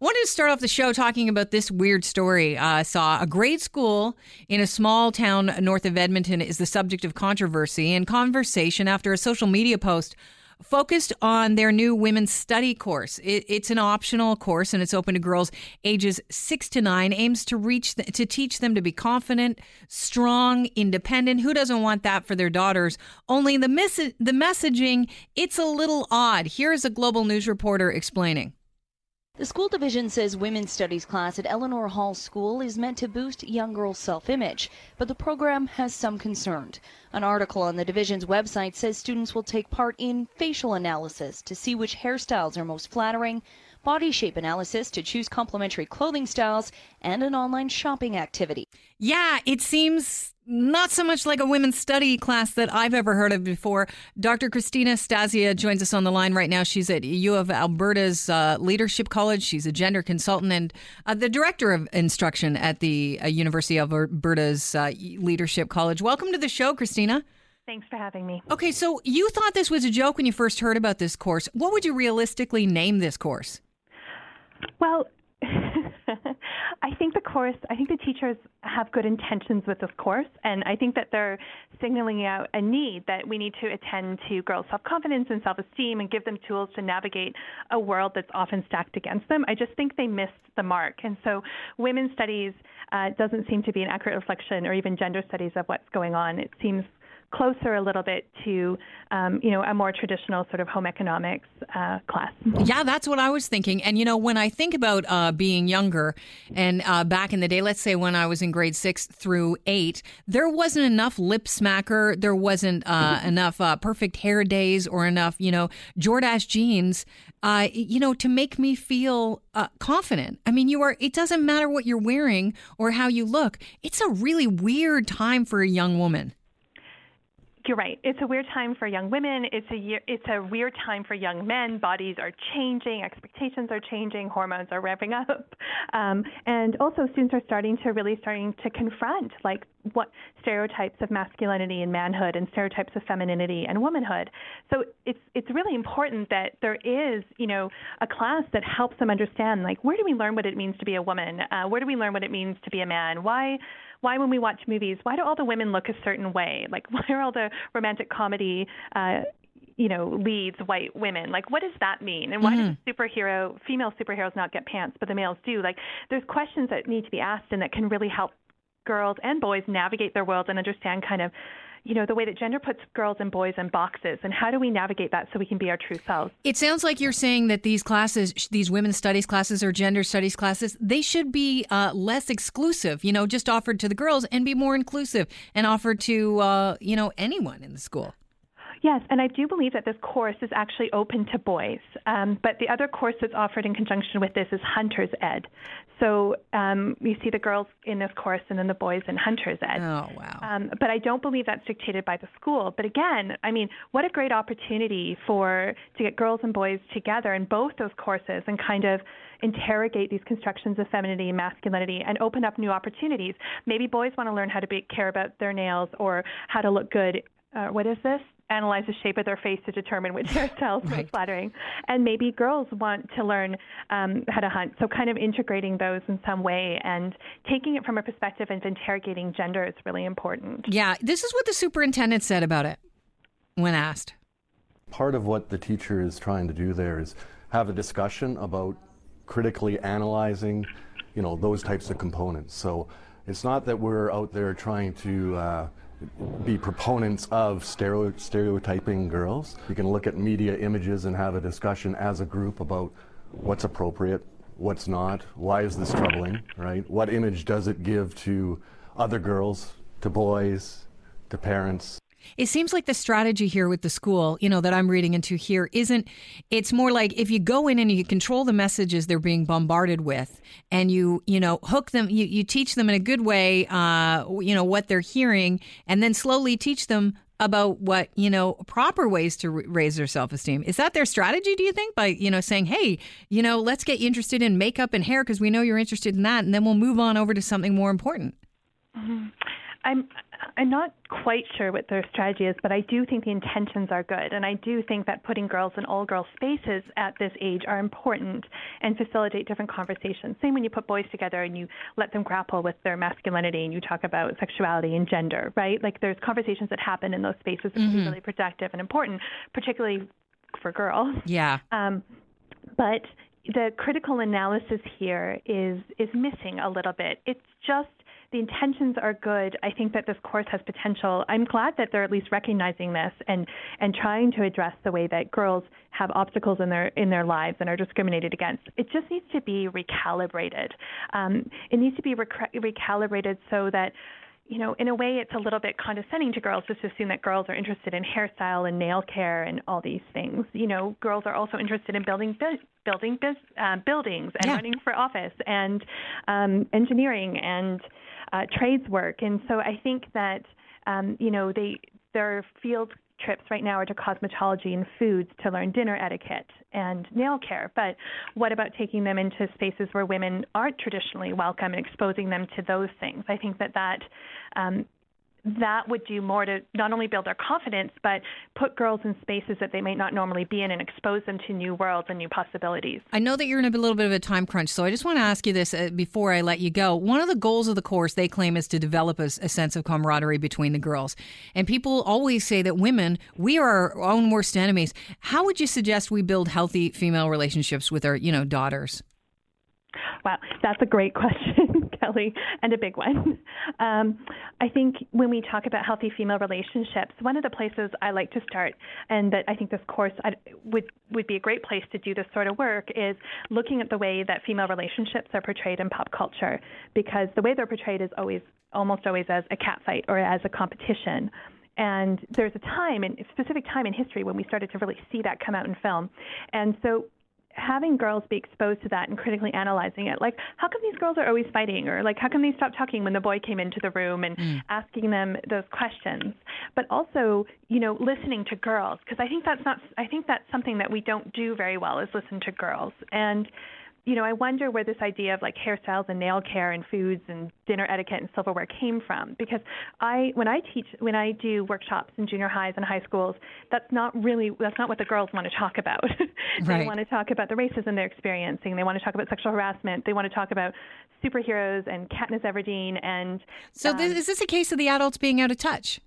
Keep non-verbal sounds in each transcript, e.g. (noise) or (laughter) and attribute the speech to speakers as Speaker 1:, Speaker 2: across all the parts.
Speaker 1: I wanted to start off the show talking about this weird story. Uh, I saw a grade school in a small town north of Edmonton is the subject of controversy and conversation after a social media post focused on their new women's study course. It, it's an optional course and it's open to girls ages six to nine. Aims to reach the, to teach them to be confident, strong, independent. Who doesn't want that for their daughters? Only the mes- the messaging it's a little odd. Here's a global news reporter explaining.
Speaker 2: The school division says women's studies class at Eleanor Hall School is meant to boost young girls' self image, but the program has some concern. An article on the division's website says students will take part in facial analysis to see which hairstyles are most flattering, body shape analysis to choose complementary clothing styles, and an online shopping activity.
Speaker 1: Yeah, it seems not so much like a women's study class that I've ever heard of before. Dr. Christina Stasia joins us on the line right now. She's at U of Alberta's uh, Leadership College. She's a gender consultant and uh, the director of instruction at the uh, University of Alberta's uh, Leadership College. Welcome to the show, Christina.
Speaker 3: Thanks for having me.
Speaker 1: Okay, so you thought this was a joke when you first heard about this course. What would you realistically name this course?
Speaker 3: Well, think the course, I think the teachers have good intentions with this course, and I think that they're signaling out a need that we need to attend to girls' self confidence and self esteem and give them tools to navigate a world that's often stacked against them. I just think they missed the mark. And so, women's studies uh, doesn't seem to be an accurate reflection, or even gender studies, of what's going on. It seems closer a little bit to, um, you know, a more traditional sort of home economics uh, class.
Speaker 1: Yeah, that's what I was thinking. And, you know, when I think about uh, being younger and uh, back in the day, let's say when I was in grade six through eight, there wasn't enough lip smacker. There wasn't uh, enough uh, perfect hair days or enough, you know, Jordache jeans, uh, you know, to make me feel confident. I mean, you are, it doesn't matter what you're wearing or how you look. It's a really weird time for a young woman.
Speaker 3: You're right. It's a weird time for young women. It's a year, it's a weird time for young men. Bodies are changing, expectations are changing, hormones are ramping up, um, and also students are starting to really starting to confront like what stereotypes of masculinity and manhood and stereotypes of femininity and womanhood. So it's it's really important that there is you know a class that helps them understand like where do we learn what it means to be a woman? Uh, where do we learn what it means to be a man? Why why when we watch movies, why do all the women look a certain way? Like (laughs) why are all the romantic comedy uh, you know, leads white women. Like, what does that mean? And why mm-hmm. a superhero, female superheroes, not get pants, but the males do? Like, there's questions that need to be asked and that can really help girls and boys navigate their world and understand kind of you know, the way that gender puts girls and boys in boxes, and how do we navigate that so we can be our true selves?
Speaker 1: It sounds like you're saying that these classes, these women's studies classes or gender studies classes, they should be uh, less exclusive, you know, just offered to the girls and be more inclusive and offered to, uh, you know, anyone in the school.
Speaker 3: Yes, and I do believe that this course is actually open to boys. Um, but the other course that's offered in conjunction with this is Hunter's Ed. So um, you see the girls in this course and then the boys in Hunter's Ed.
Speaker 1: Oh, wow.
Speaker 3: Um, but I don't believe that's dictated by the school. But again, I mean, what a great opportunity for to get girls and boys together in both those courses and kind of interrogate these constructions of femininity and masculinity and open up new opportunities. Maybe boys want to learn how to be, care about their nails or how to look good. Uh, what is this? Analyze the shape of their face to determine which hairstyles (laughs) right. are flattering. And maybe girls want to learn um, how to hunt. So, kind of integrating those in some way and taking it from a perspective of interrogating gender is really important.
Speaker 1: Yeah, this is what the superintendent said about it when asked.
Speaker 4: Part of what the teacher is trying to do there is have a discussion about critically analyzing, you know, those types of components. So it's not that we're out there trying to uh, be proponents of stereotyping girls. You can look at media images and have a discussion as a group about what's appropriate, what's not, why is this troubling, right? What image does it give to other girls, to boys, to parents?
Speaker 1: It seems like the strategy here with the school, you know, that I'm reading into here isn't, it's more like if you go in and you control the messages they're being bombarded with and you, you know, hook them, you, you teach them in a good way, uh, you know, what they're hearing and then slowly teach them about what you know proper ways to raise their self-esteem. Is that their strategy do you think? By you know saying hey you know let's get you interested in makeup and hair because we know you're interested in that and then we'll move on over to something more important.
Speaker 3: Mm-hmm. I'm I'm not quite sure what their strategy is, but I do think the intentions are good, and I do think that putting girls in all girls spaces at this age are important and facilitate different conversations. Same when you put boys together and you let them grapple with their masculinity and you talk about sexuality and gender, right? Like there's conversations that happen in those spaces that mm-hmm. can be really productive and important, particularly for girls.
Speaker 1: Yeah. Um,
Speaker 3: but the critical analysis here is is missing a little bit. It's just the intentions are good. I think that this course has potential. I'm glad that they're at least recognizing this and and trying to address the way that girls have obstacles in their in their lives and are discriminated against. It just needs to be recalibrated. Um, it needs to be rec- recalibrated so that you know, in a way, it's a little bit condescending to girls just to assume that girls are interested in hairstyle and nail care and all these things. You know, girls are also interested in building bu- building biz- uh, buildings and yeah. running for office and um, engineering and uh, trades work. And so I think that um, you know they their field trips right now are to cosmetology and foods to learn dinner etiquette and nail care. But what about taking them into spaces where women aren't traditionally welcome and exposing them to those things? I think that that um, that would do more to not only build their confidence, but put girls in spaces that they might not normally be in and expose them to new worlds and new possibilities.
Speaker 1: I know that you're in a little bit of a time crunch, so I just want to ask you this uh, before I let you go. One of the goals of the course, they claim, is to develop a, a sense of camaraderie between the girls. And people always say that women, we are our own worst enemies. How would you suggest we build healthy female relationships with our, you know, daughters?
Speaker 3: Wow, that's a great (laughs) question, And a big one. (laughs) Um, I think when we talk about healthy female relationships, one of the places I like to start, and that I think this course would would be a great place to do this sort of work, is looking at the way that female relationships are portrayed in pop culture, because the way they're portrayed is always almost always as a catfight or as a competition. And there's a time, a specific time in history when we started to really see that come out in film. And so having girls be exposed to that and critically analyzing it like how come these girls are always fighting? Or like how come they stop talking when the boy came into the room and mm. asking them those questions? But also you know listening to girls because i think that's not i think that's something that we don't do very well is listen to girls. And you know, I wonder where this idea of like hairstyles and nail care and foods and dinner etiquette and silverware came from. Because I, when I teach, when I do workshops in junior highs and high schools, that's not really, that's not what the girls want to talk about. (laughs)
Speaker 1: they
Speaker 3: right. want to talk about the racism they're experiencing. They want to talk about sexual harassment. They want to talk about superheroes and Katniss Everdeen and.
Speaker 1: So um, this, is this a case of the adults being out of touch?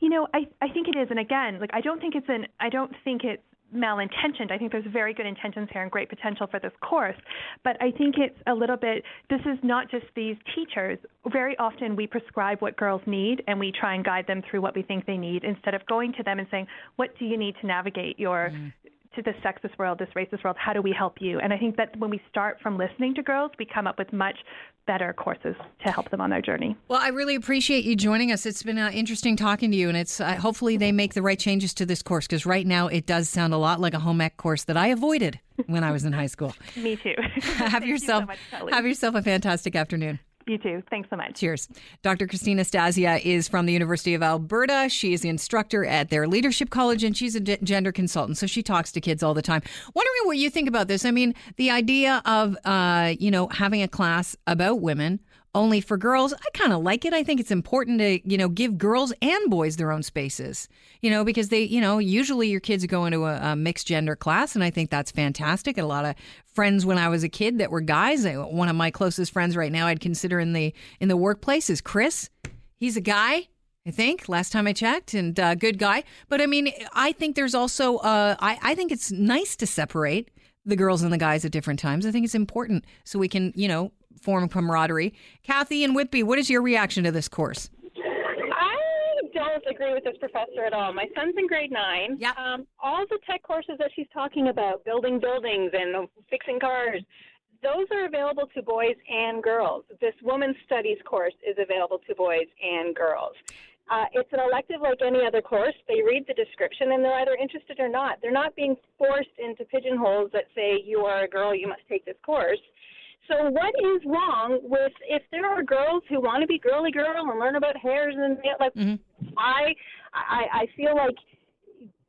Speaker 3: You know, I I think it is, and again, like I don't think it's an I don't think it's malintentioned. I think there's very good intentions here and great potential for this course. But I think it's a little bit, this is not just these teachers. Very often we prescribe what girls need and we try and guide them through what we think they need instead of going to them and saying, what do you need to navigate your mm to this sexist world, this racist world, how do we help you? And I think that when we start from listening to girls, we come up with much better courses to help them on their journey.
Speaker 1: Well, I really appreciate you joining us. It's been uh, interesting talking to you, and it's uh, hopefully they make the right changes to this course because right now it does sound a lot like a home ec course that I avoided when I was in high school. (laughs)
Speaker 3: Me too. (laughs)
Speaker 1: have (laughs) yourself
Speaker 3: you so much,
Speaker 1: have yourself a fantastic afternoon.
Speaker 3: You too. Thanks so much.
Speaker 1: Cheers. Dr. Christina Stasia is from the University of Alberta. She is the instructor at their leadership college and she's a gender consultant. So she talks to kids all the time. Wondering what you think about this. I mean, the idea of, uh, you know, having a class about women only for girls. I kind of like it. I think it's important to, you know, give girls and boys their own spaces, you know, because they, you know, usually your kids go into a, a mixed gender class, and I think that's fantastic. And a lot of friends when I was a kid that were guys. One of my closest friends right now I'd consider in the in the workplace is Chris. He's a guy. I think last time I checked, and uh, good guy. But I mean, I think there's also, uh, I, I think it's nice to separate the girls and the guys at different times. I think it's important so we can, you know, form camaraderie. Kathy and Whitby, what is your reaction to this course?
Speaker 5: I don't agree with this professor at all. My son's in grade nine.
Speaker 1: Yeah.
Speaker 5: Um, all the tech courses that she's talking about, building buildings and fixing cars, those are available to boys and girls. This women's studies course is available to boys and girls. Uh, it's an elective like any other course. They read the description and they're either interested or not. They're not being forced into pigeonholes that say, you are a girl, you must take this course. So what is wrong with if there are girls who want to be girly girl and learn about hairs and like mm-hmm. I, I I feel like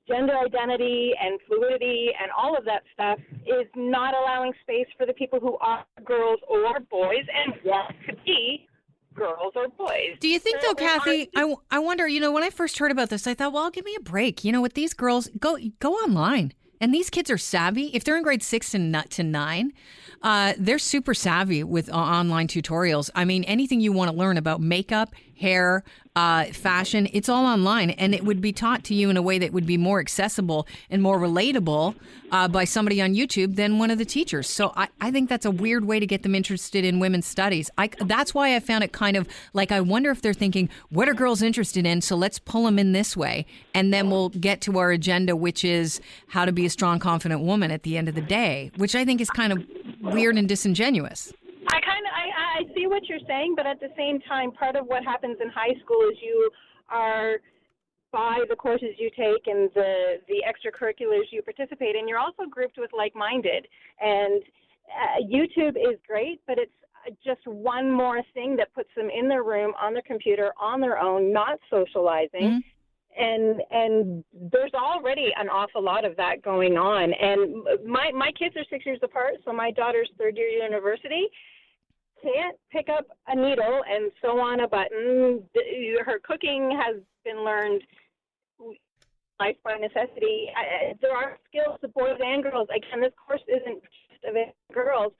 Speaker 5: gender identity and fluidity and all of that stuff is not allowing space for the people who are girls or boys and want to be girls or boys.
Speaker 1: Do you think though, Kathy? I, I wonder. You know, when I first heard about this, I thought, well, give me a break. You know, with these girls, go go online. And these kids are savvy. If they're in grade six and not to nine, uh, they're super savvy with uh, online tutorials. I mean, anything you want to learn about makeup, hair, uh, fashion, it's all online, and it would be taught to you in a way that would be more accessible and more relatable uh, by somebody on YouTube than one of the teachers. So I, I think that's a weird way to get them interested in women's studies. I, that's why I found it kind of like I wonder if they're thinking, what are girls interested in? So let's pull them in this way, and then we'll get to our agenda, which is how to be a strong, confident woman at the end of the day, which I think is kind of weird and disingenuous.
Speaker 5: I kind of I, I see what you're saying, but at the same time, part of what happens in high school is you are by the courses you take and the the extracurriculars you participate in. You're also grouped with like-minded, and uh, YouTube is great, but it's just one more thing that puts them in their room on their computer on their own, not socializing. And and there's already an awful lot of that going on. And my my kids are six years apart, so my daughter's third year university can't pick up a needle and sew on a button. Her cooking has been learned life by necessity. There are skills to boys and girls. Again, this course isn't just to girls.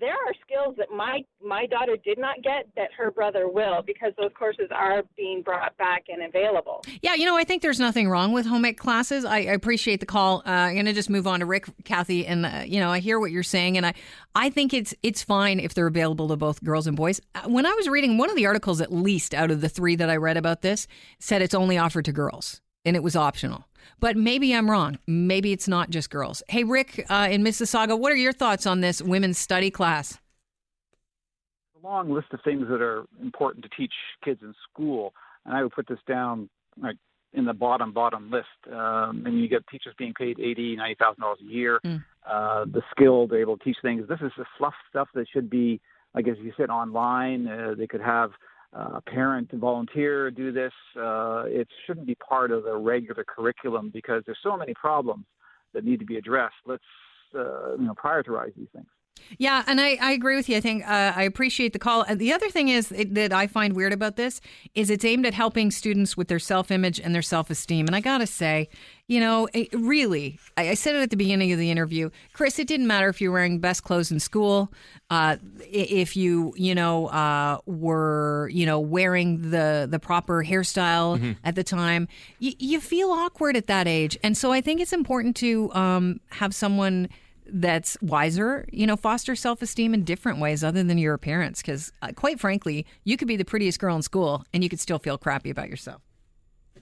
Speaker 5: There are skills that my my daughter did not get that her brother will because those courses are being brought back and available.
Speaker 1: Yeah, you know, I think there's nothing wrong with home ec classes. I, I appreciate the call. Uh, I'm going to just move on to Rick, Kathy, and uh, you know, I hear what you're saying, and I, I think it's it's fine if they're available to both girls and boys. Uh, When I was reading one of the articles, at least out of the three that I read about this, said it's only offered to girls and it was optional. But maybe I'm wrong. Maybe it's not just girls. Hey, Rick, uh, in Mississauga, what are your thoughts on this women's study class?
Speaker 6: a long list of things that are important to teach kids in school, and I would put this down like in the bottom bottom list. Um, and you get teachers being paid eighty, ninety thousand dollars a year.
Speaker 1: Mm.
Speaker 6: Uh, the skill they're able to teach things. This is the fluff stuff that should be, I guess, you said online. Uh, they could have uh, parent volunteer do this. Uh, it shouldn't be part of the regular curriculum because there's so many problems that need to be addressed. Let's uh, you know prioritize these things.
Speaker 1: Yeah, and I, I agree with you. I think uh, I appreciate the call. And the other thing is that I find weird about this is it's aimed at helping students with their self image and their self esteem. And I gotta say, you know, it, really, I, I said it at the beginning of the interview, Chris. It didn't matter if you were wearing best clothes in school, uh, if you, you know, uh, were, you know, wearing the the proper hairstyle at the time. Y- you feel awkward at that age, and so I think it's important to um, have someone that's wiser, you know, foster self esteem in different ways other than your appearance. Because, uh, quite frankly, you could be the prettiest girl in school and you could still feel crappy about yourself.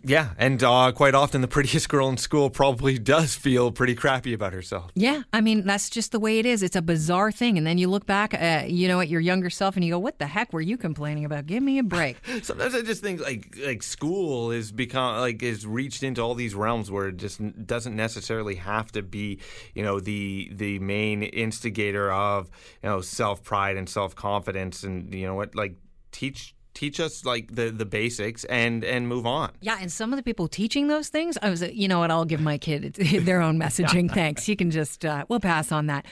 Speaker 7: Yeah, and uh, quite often the prettiest (laughs) girl in school probably does feel pretty crappy about herself.
Speaker 1: Yeah, I mean, that's just the way it is. It's a bizarre thing. And then you look back, at, you know, at your younger self and you go, what the heck were you complaining about? Give me a break. (laughs)
Speaker 7: Sometimes I just think like like school is become like is reached into all these realms where it just doesn't necessarily have to be you know the the main instigator of you know self pride and self confidence and you know what like teach teach us like the the basics and and move on.
Speaker 1: Yeah, and some of the people teaching those things, I was, you know what, I'll give my kid (laughs) their own (laughs) messaging. Thanks. You can just, uh, we'll pass on that.